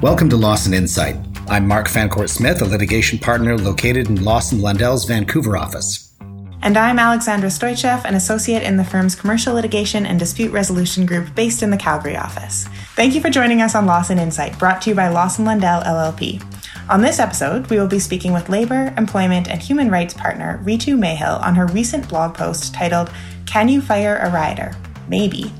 Welcome to Lawson Insight. I'm Mark Fancourt Smith, a litigation partner located in Lawson Lundell's Vancouver office. And I'm Alexandra Stoichev, an associate in the firm's commercial litigation and dispute resolution group based in the Calgary office. Thank you for joining us on Lawson Insight, brought to you by Lawson Lundell LLP. On this episode, we will be speaking with labor, employment, and human rights partner Ritu Mahil on her recent blog post titled Can You Fire a Rioter? Maybe.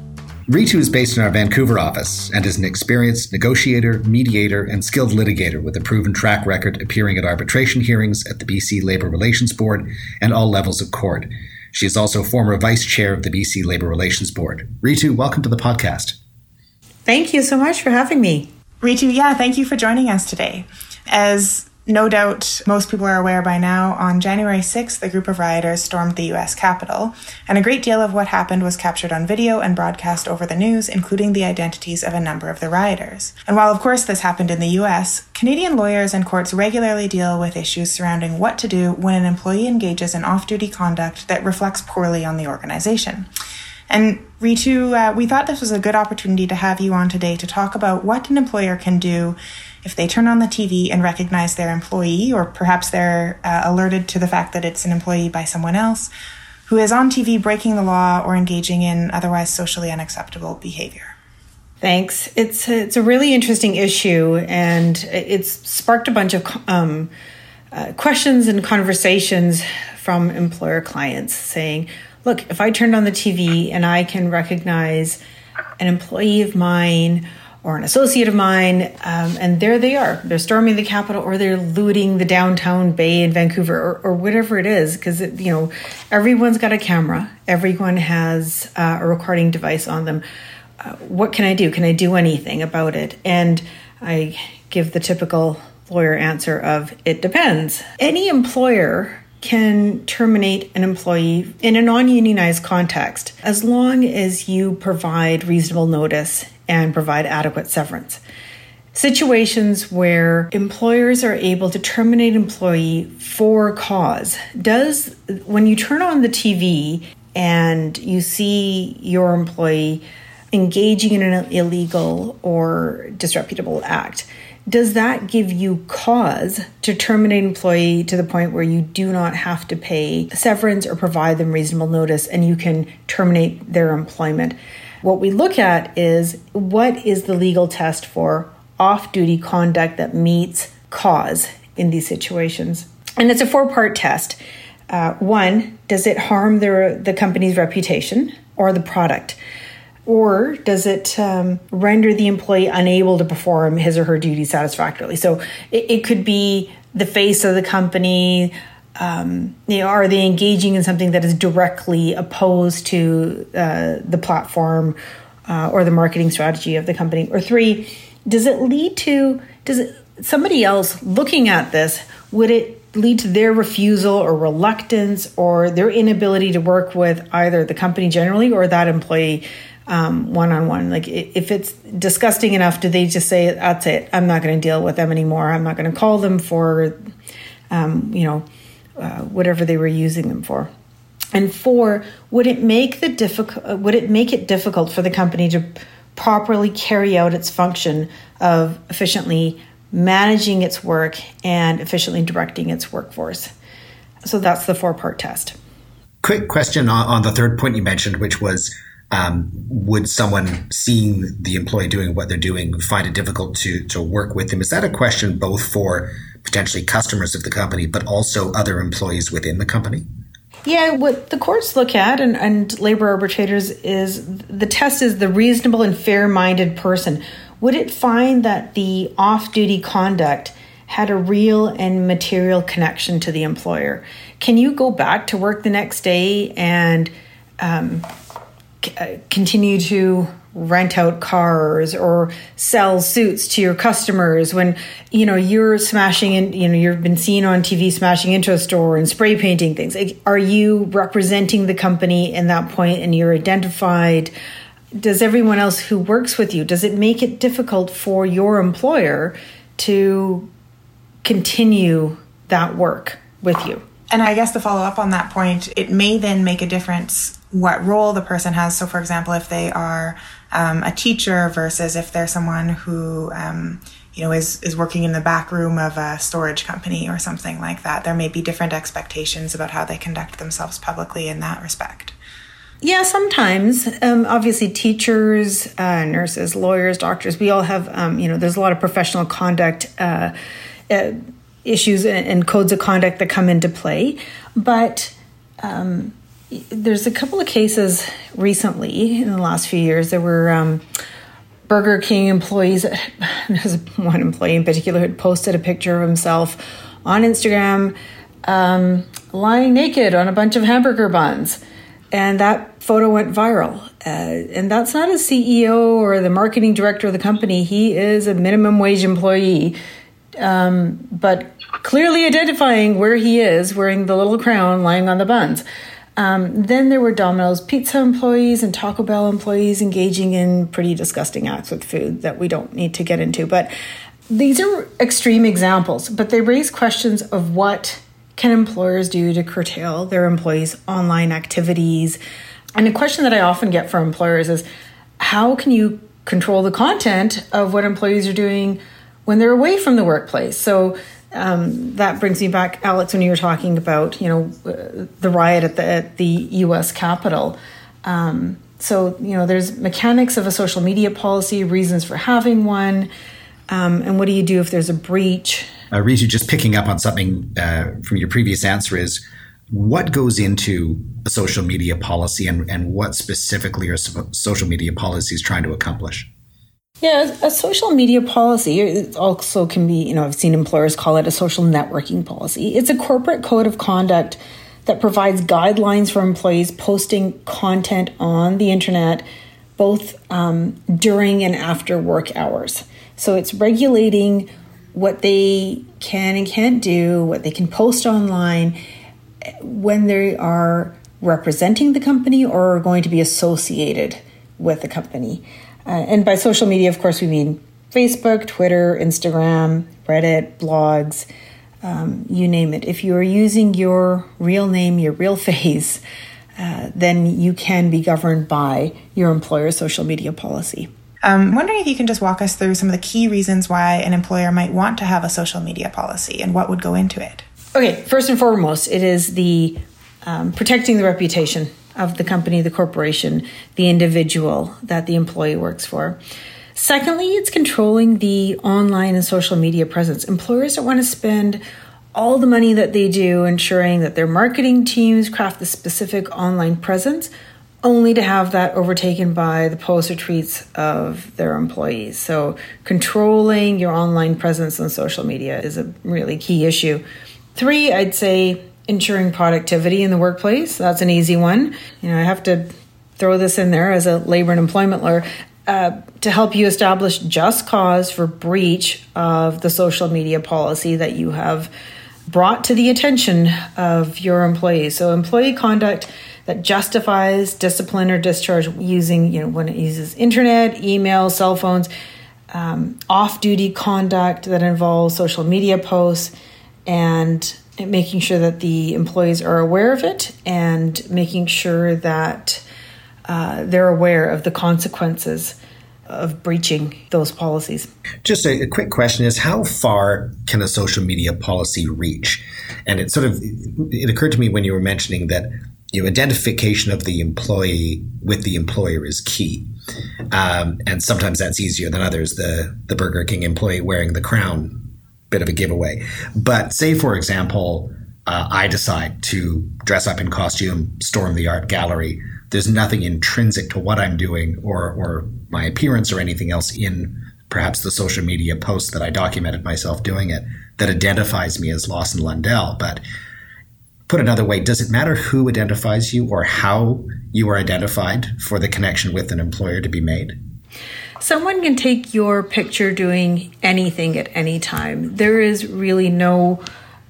Ritu is based in our Vancouver office and is an experienced negotiator, mediator, and skilled litigator with a proven track record appearing at arbitration hearings at the BC Labour Relations Board and all levels of court. She is also former vice chair of the BC Labour Relations Board. Ritu, welcome to the podcast. Thank you so much for having me. Ritu, yeah, thank you for joining us today. As no doubt most people are aware by now, on January 6th, a group of rioters stormed the US Capitol, and a great deal of what happened was captured on video and broadcast over the news, including the identities of a number of the rioters. And while, of course, this happened in the US, Canadian lawyers and courts regularly deal with issues surrounding what to do when an employee engages in off duty conduct that reflects poorly on the organization. And Ritu, uh, we thought this was a good opportunity to have you on today to talk about what an employer can do if they turn on the TV and recognize their employee, or perhaps they're uh, alerted to the fact that it's an employee by someone else, who is on TV breaking the law or engaging in otherwise socially unacceptable behavior. Thanks. It's a, it's a really interesting issue, and it's sparked a bunch of um, uh, questions and conversations from employer clients saying, "Look, if I turned on the TV and I can recognize an employee of mine or an associate of mine, um, and there they are. They're storming the Capitol, or they're looting the downtown Bay in Vancouver, or, or whatever it is. Because you know, everyone's got a camera. Everyone has uh, a recording device on them. Uh, what can I do? Can I do anything about it? And I give the typical lawyer answer of it depends. Any employer can terminate an employee in a non unionized context as long as you provide reasonable notice and provide adequate severance. Situations where employers are able to terminate employee for cause does when you turn on the TV and you see your employee engaging in an illegal or disreputable act does that give you cause to terminate employee to the point where you do not have to pay severance or provide them reasonable notice and you can terminate their employment what we look at is what is the legal test for off duty conduct that meets cause in these situations. And it's a four part test. Uh, one, does it harm their, the company's reputation or the product? Or does it um, render the employee unable to perform his or her duties satisfactorily? So it, it could be the face of the company, um, you know, are they engaging in something that is directly opposed to uh, the platform uh, or the marketing strategy of the company? Or three, does it lead to does it somebody else looking at this would it lead to their refusal or reluctance or their inability to work with either the company generally or that employee one on one. Like if it's disgusting enough, do they just say, "That's it. I'm not going to deal with them anymore. I'm not going to call them for, um, you know." Uh, whatever they were using them for. And four, would it make the difficult uh, would it make it difficult for the company to properly carry out its function of efficiently managing its work and efficiently directing its workforce? So that's the four part test. Quick question on, on, the third point you mentioned, which was um, would someone seeing the employee doing what they're doing find it difficult to to work with them? Is that a question both for potentially customers of the company, but also other employees within the company? Yeah, what the courts look at and, and labor arbitrators is the test is the reasonable and fair minded person. Would it find that the off duty conduct had a real and material connection to the employer? Can you go back to work the next day and um, c- uh, continue to rent out cars or sell suits to your customers when you know you're smashing in you know you've been seen on TV smashing into a store and spray painting things. Are you representing the company in that point and you're identified? Does everyone else who works with you does it make it difficult for your employer to continue that work with you? And I guess to follow up on that point, it may then make a difference what role the person has. So, for example, if they are um, a teacher versus if they're someone who, um, you know, is, is working in the back room of a storage company or something like that. There may be different expectations about how they conduct themselves publicly in that respect. Yeah, sometimes. Um, obviously, teachers, uh, nurses, lawyers, doctors, we all have, um, you know, there's a lot of professional conduct uh, uh, issues and, and, codes of conduct that come into play. But um, there's a couple of cases recently in the last few years. There were um, Burger King employees, there's one employee in particular who had posted a picture of himself on Instagram um, lying naked on a bunch of hamburger buns. And that photo went viral. Uh, and that's not a CEO or the marketing director of the company. He is a minimum wage employee, um, but clearly identifying where he is, wearing the little crown lying on the buns. Um, then there were Domino's Pizza employees and Taco Bell employees engaging in pretty disgusting acts with food that we don't need to get into. But these are extreme examples, but they raise questions of what can employers do to curtail their employees' online activities. And a question that I often get from employers is how can you control the content of what employees are doing when they're away from the workplace? So um, that brings me back, Alex, when you were talking about you know uh, the riot at the at the U.S. Capitol. Um, so you know, there's mechanics of a social media policy, reasons for having one, um, and what do you do if there's a breach? Uh, Reese, just picking up on something uh, from your previous answer is what goes into a social media policy, and and what specifically are social media policies trying to accomplish? Yeah, a social media policy it also can be, you know, I've seen employers call it a social networking policy. It's a corporate code of conduct that provides guidelines for employees posting content on the internet both um, during and after work hours. So it's regulating what they can and can't do, what they can post online when they are representing the company or are going to be associated with the company. Uh, and by social media, of course, we mean Facebook, Twitter, Instagram, Reddit, blogs, um, you name it. If you are using your real name, your real face, uh, then you can be governed by your employer's social media policy. I'm wondering if you can just walk us through some of the key reasons why an employer might want to have a social media policy and what would go into it. Okay, first and foremost, it is the um, protecting the reputation of the company, the corporation, the individual that the employee works for. Secondly, it's controlling the online and social media presence. Employers don't want to spend all the money that they do ensuring that their marketing teams craft the specific online presence only to have that overtaken by the posts or tweets of their employees. So, controlling your online presence on social media is a really key issue. Three, I'd say ensuring productivity in the workplace. That's an easy one. You know, I have to throw this in there as a labor and employment lawyer. Uh, to help you establish just cause for breach of the social media policy that you have brought to the attention of your employees. So, employee conduct that justifies discipline or discharge using, you know, when it uses internet, email, cell phones, um, off duty conduct that involves social media posts, and making sure that the employees are aware of it and making sure that uh, they're aware of the consequences of breaching those policies. Just a, a, quick question is how far can a social media policy reach? And it sort of it occurred to me when you were mentioning that you know, identification of the employee with the employer is key. Um, and sometimes that's easier than others. The the Burger King employee wearing the crown bit of a giveaway. But say, for example, uh, I decide to dress up in costume, storm the art gallery. There's nothing intrinsic to what I'm doing or, or my appearance or anything else in perhaps the social media post that I documented myself doing it that identifies me as Lawson Lundell. But put another way, does it matter who identifies you or how you are identified for the connection with an employer to be made? Someone can take your picture doing anything at any time. There is really no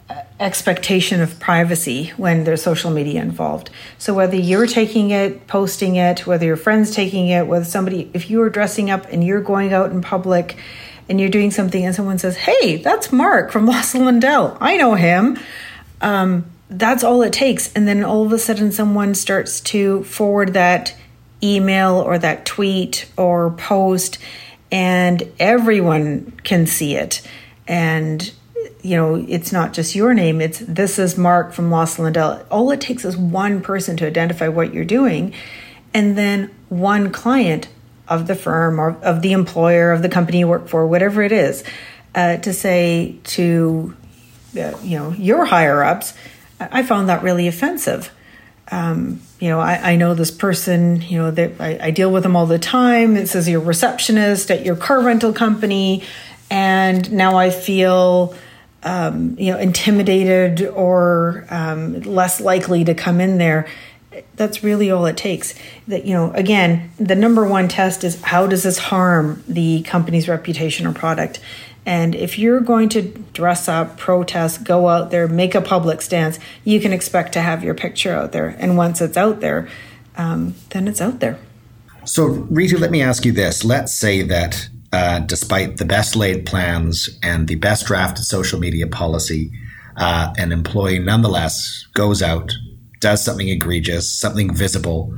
uh, expectation of privacy when there's social media involved. So whether you're taking it, posting it, whether your friend's taking it, whether somebody, if you are dressing up and you're going out in public and you're doing something and someone says, hey, that's Mark from Lawson Lundell. I know him. Um, that's all it takes. And then all of a sudden someone starts to forward that email or that tweet or post and everyone can see it. And you know, it's not just your name, it's this is Mark from Lawson Lundell. All it takes is one person to identify what you're doing, and then one client of the firm or of the employer of the company you work for, whatever it is, uh, to say to uh, you know your higher ups, I found that really offensive. Um, you know, I, I, know this person, you know, that I, I, deal with them all the time. It says you're receptionist at your car rental company, and now I feel, um, you know, intimidated or um, less likely to come in there. That's really all it takes. That you know, again, the number one test is how does this harm the company's reputation or product, and if you're going to dress up, protest, go out there, make a public stance, you can expect to have your picture out there. And once it's out there, um, then it's out there. So, Ritu, let me ask you this. Let's say that uh, despite the best laid plans and the best drafted social media policy, uh, an employee nonetheless goes out, does something egregious, something visible,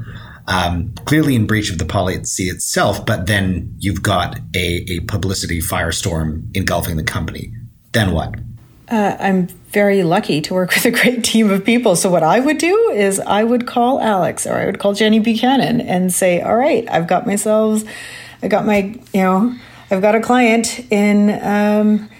um, clearly in breach of the policy itself, but then you've got a, a publicity firestorm engulfing the company. Then what? Uh, I'm very lucky to work with a great team of people. So what I would do is I would call Alex or I would call Jenny Buchanan and say, "All right, I've got myself, I got my, you know, I've got a client in um,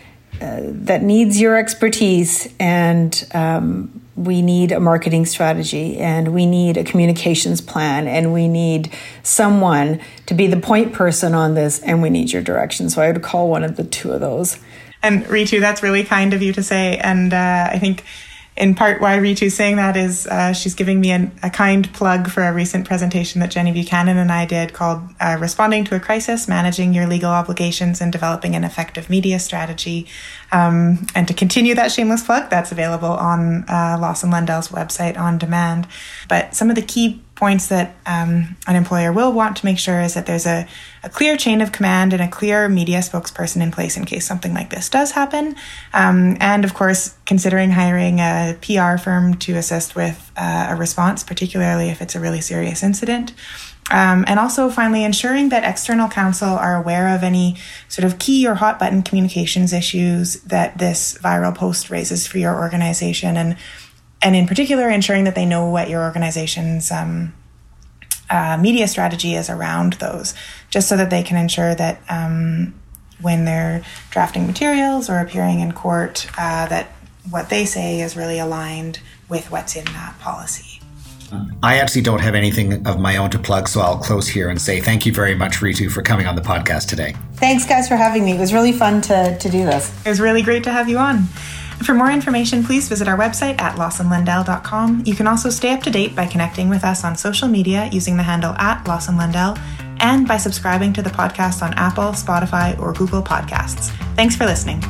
uh, that needs your expertise, and um, we need a marketing strategy and we need a communications plan and we need someone to be the point person on this and we need your direction. So I would call one of the two of those. And Ritu, that's really kind of you to say. And uh, I think in part why Ritu's saying that is uh, she's giving me an, a kind plug for a recent presentation that Jenny Buchanan and I did called uh, Responding to a Crisis Managing Your Legal Obligations and Developing an Effective Media Strategy. Um, and to continue that shameless plug, that's available on uh, Lawson Lundell's website on demand. But some of the key points that um, an employer will want to make sure is that there's a, a, clear chain of command and a clear media spokesperson in place in case something like this does happen. Um, and of course, considering hiring a PR firm to assist with uh, a response, particularly if it's a really serious incident. Um, and also, finally, ensuring that external counsel are aware of any sort of key or hot button communications issues that this viral post raises for your organization, and and in particular, ensuring that they know what your organization's um, uh, media strategy is around those, just so that they can ensure that um, when they're drafting materials or appearing in court, uh, that what they say is really aligned with what's in that policy. I actually don't have anything of my own to plug, so I'll close here and say thank you very much, Ritu, for coming on the podcast today. Thanks, guys, for having me. It was really fun to, to do this. It was really great to have you on. For more information, please visit our website at lawsonlundell.com. You can also stay up to date by connecting with us on social media using the handle at lawsonlundell and by subscribing to the podcast on Apple, Spotify, or Google Podcasts. Thanks for listening.